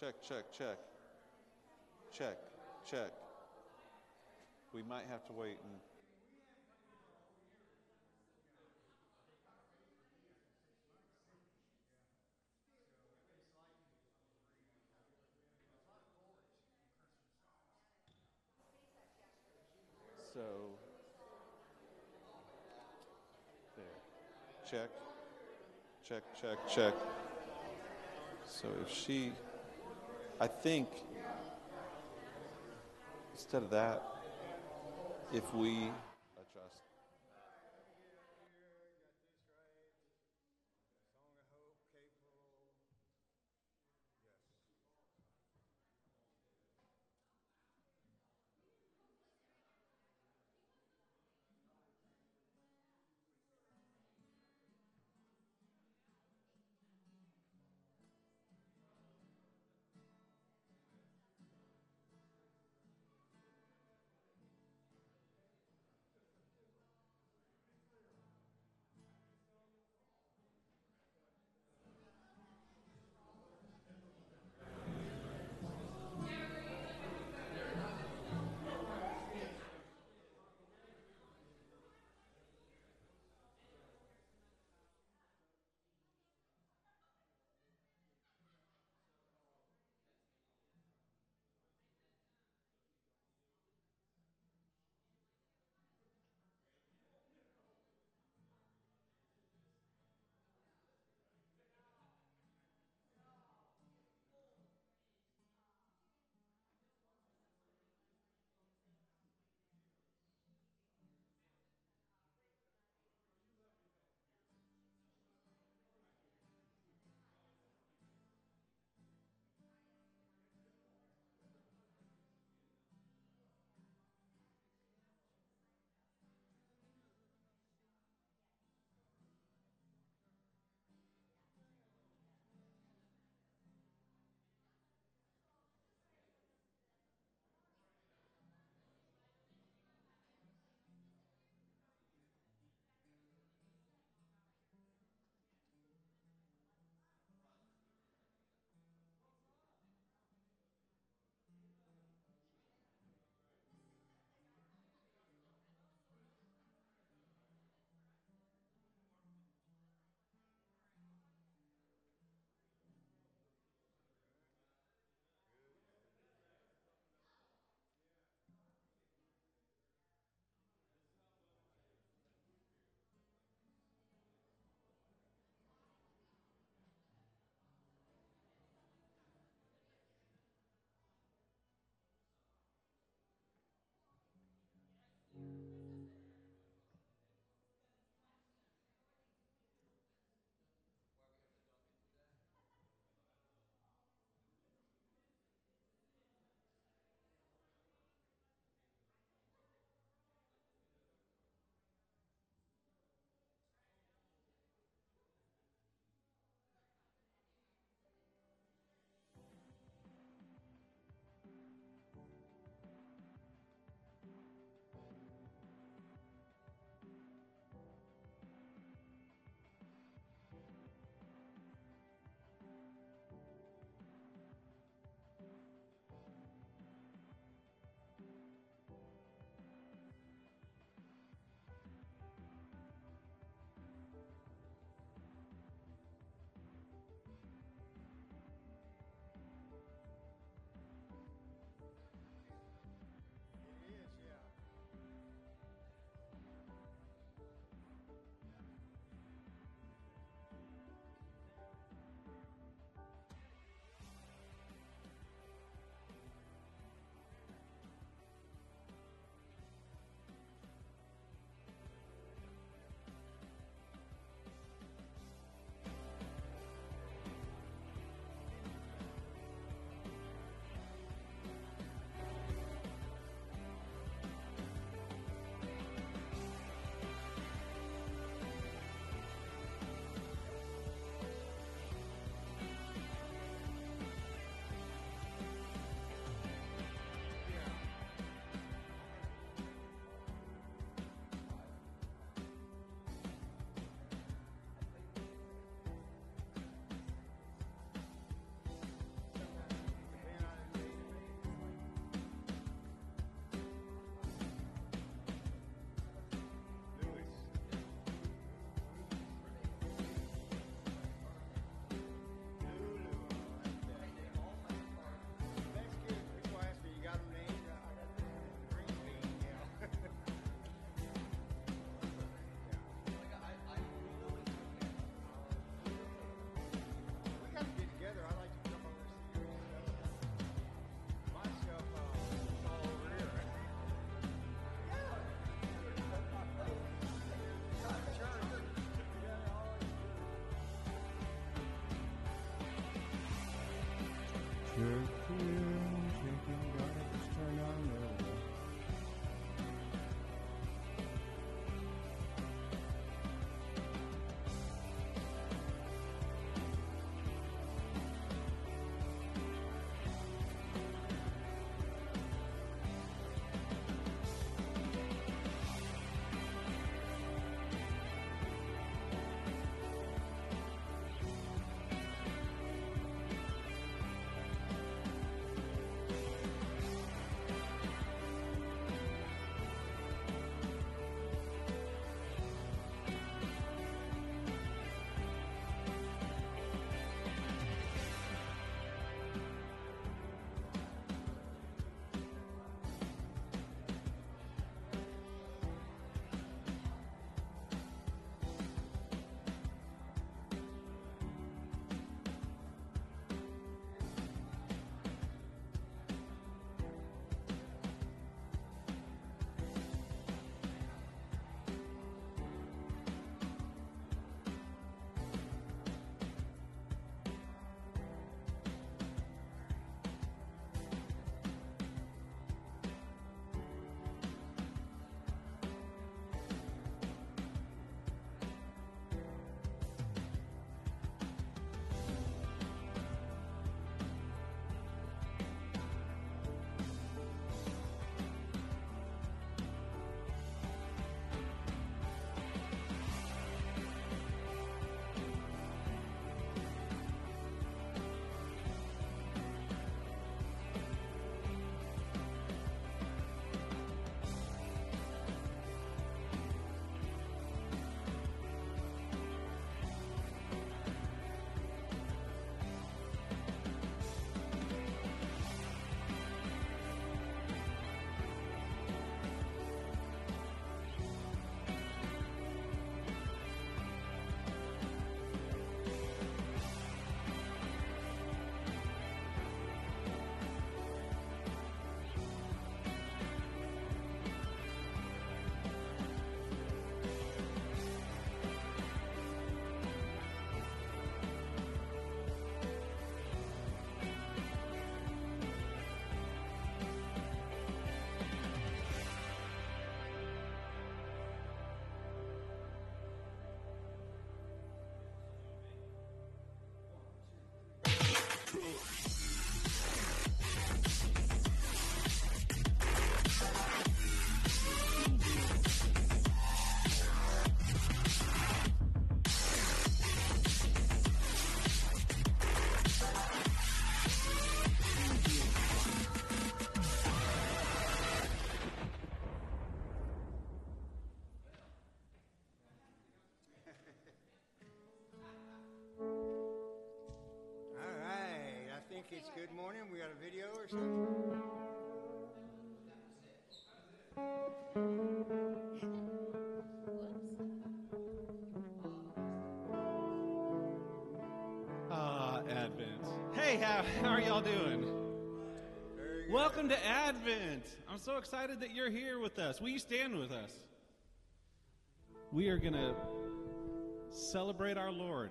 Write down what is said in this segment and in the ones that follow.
check, check, check. Check, check. We might have to wait and. So, there. Check, check, check, check. So if she, I think, instead of that, if we Church How, how are y'all doing? Welcome to Advent. I'm so excited that you're here with us. Will you stand with us? We are going to celebrate our Lord.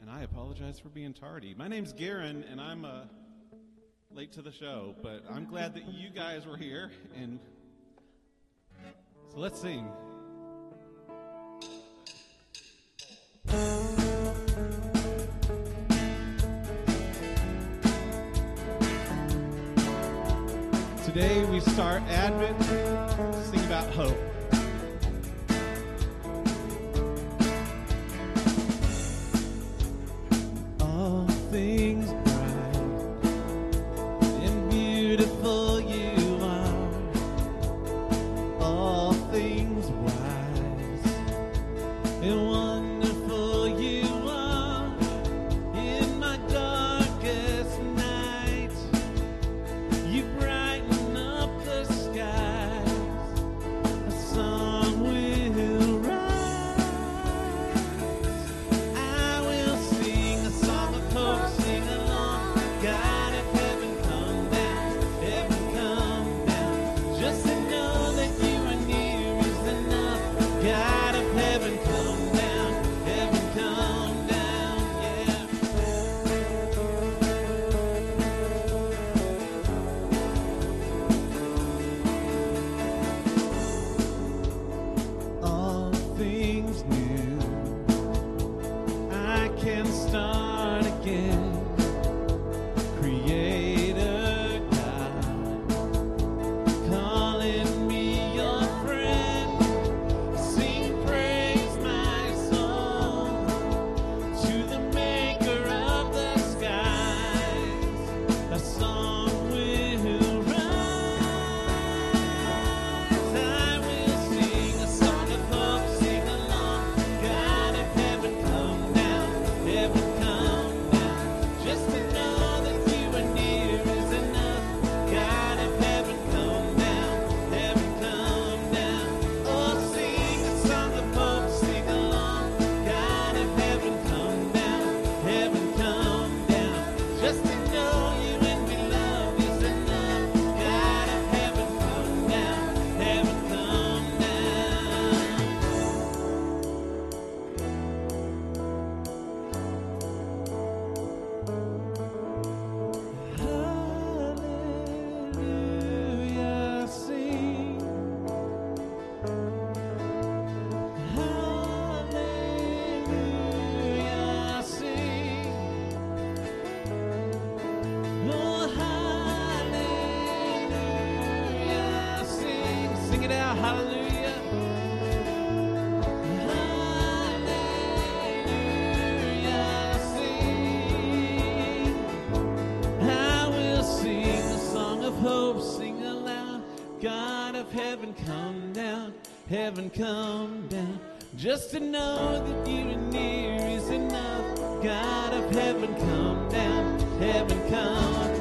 And I apologize for being tardy. My name's Garen, and I'm uh, late to the show, but I'm glad that you guys were here. And so let's sing. Today we start Advent, sing about hope. heaven come down. Just to know that you are near is enough. God of heaven come down, heaven come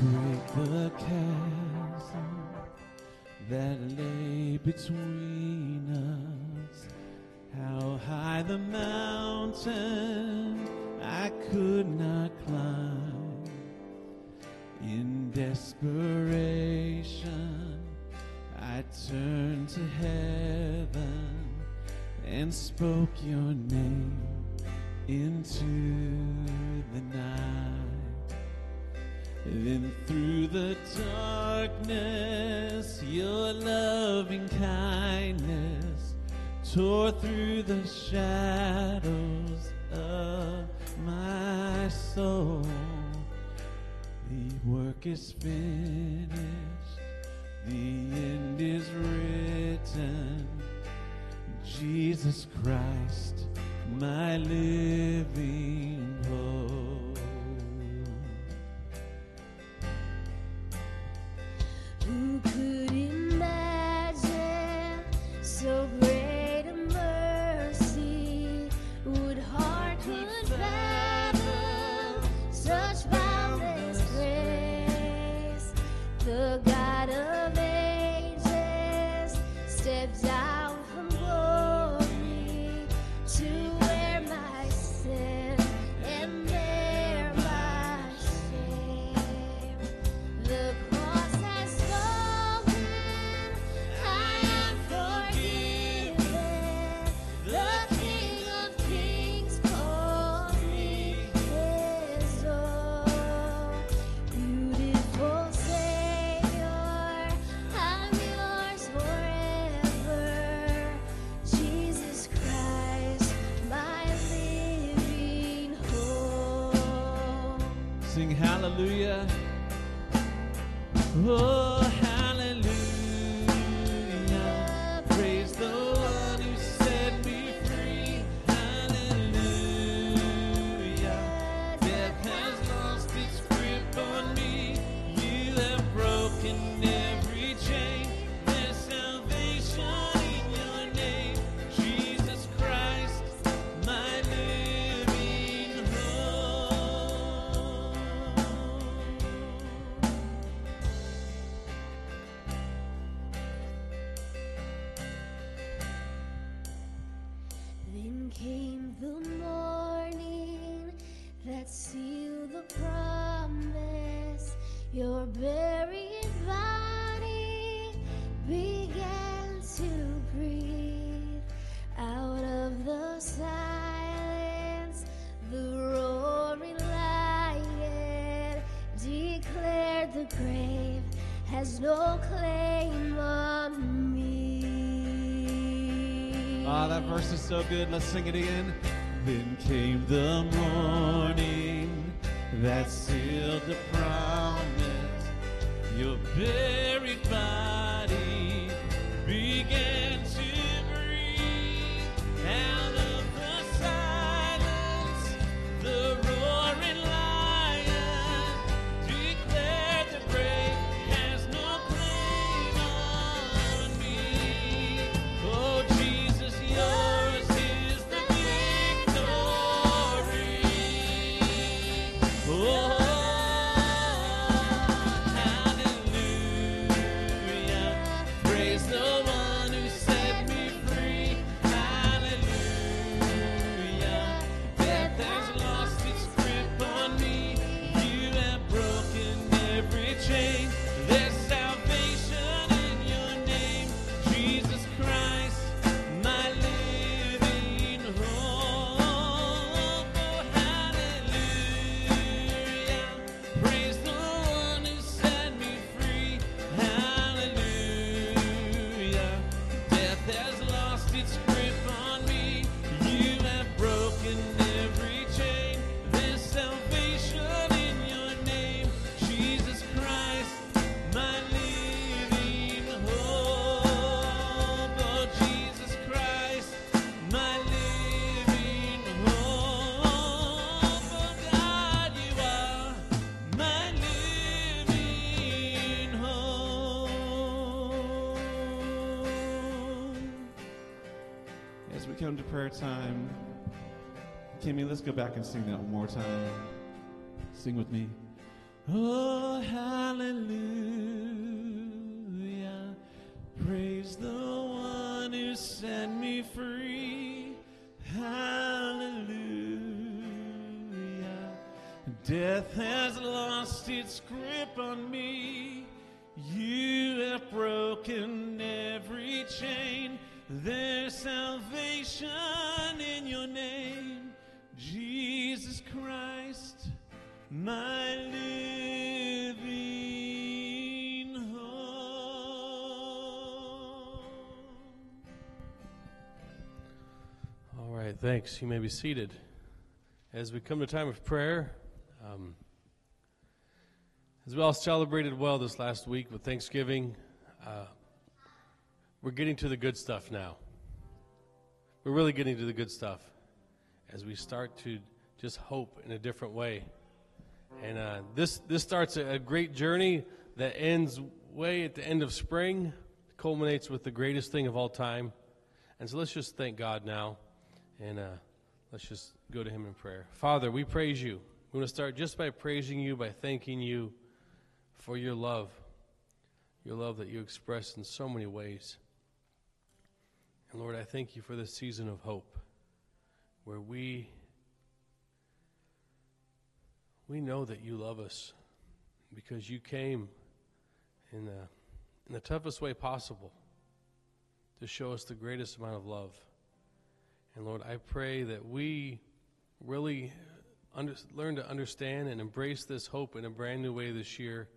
break the chasm that lay between us. How high the mountain I could not climb. In desperation, I turned to heaven and spoke your name into Then through the darkness, your loving kindness tore through the shadows of my soul. The work is finished, the end is written. Jesus Christ, my living. That verse is so good. Let's sing it again. Then came the morning that sealed the promise. Your bed. prayer time. Kimmy, let's go back and sing that one more time. Sing with me. Oh, hallelujah. Praise the one who set me free. Hallelujah. Death has lost its grip on me. You have broken every chain. There's salvation in your name, Jesus Christ, my living hope. All right, thanks. You may be seated. As we come to time of prayer, um, as we all celebrated well this last week with Thanksgiving, uh, we're getting to the good stuff now. We're really getting to the good stuff as we start to just hope in a different way. And uh, this this starts a, a great journey that ends way at the end of spring, culminates with the greatest thing of all time. And so let's just thank God now, and uh, let's just go to Him in prayer. Father, we praise you. We want to start just by praising you, by thanking you for your love, your love that you express in so many ways. And Lord, I thank you for this season of hope where we we know that you love us because you came in the, in the toughest way possible to show us the greatest amount of love. And Lord, I pray that we really under, learn to understand and embrace this hope in a brand new way this year,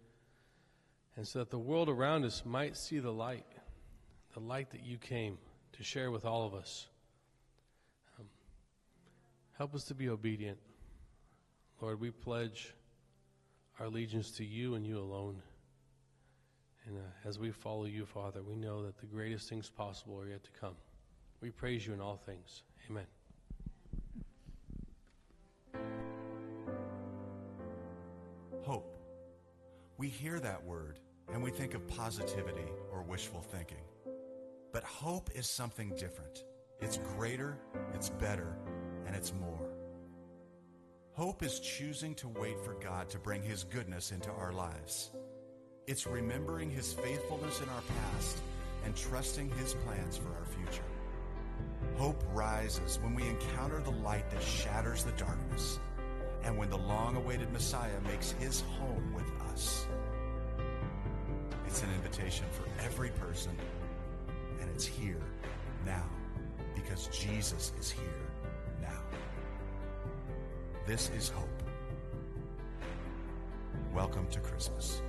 and so that the world around us might see the light, the light that you came to share with all of us. Um, help us to be obedient. Lord, we pledge our allegiance to you and you alone. And uh, as we follow you, Father, we know that the greatest things possible are yet to come. We praise you in all things. Amen. Hope. We hear that word and we think of positivity or wishful thinking. But hope is something different. It's greater, it's better, and it's more. Hope is choosing to wait for God to bring His goodness into our lives. It's remembering His faithfulness in our past and trusting His plans for our future. Hope rises when we encounter the light that shatters the darkness and when the long awaited Messiah makes His home with us. It's an invitation for every person, it's here now because Jesus is here now. This is hope. Welcome to Christmas.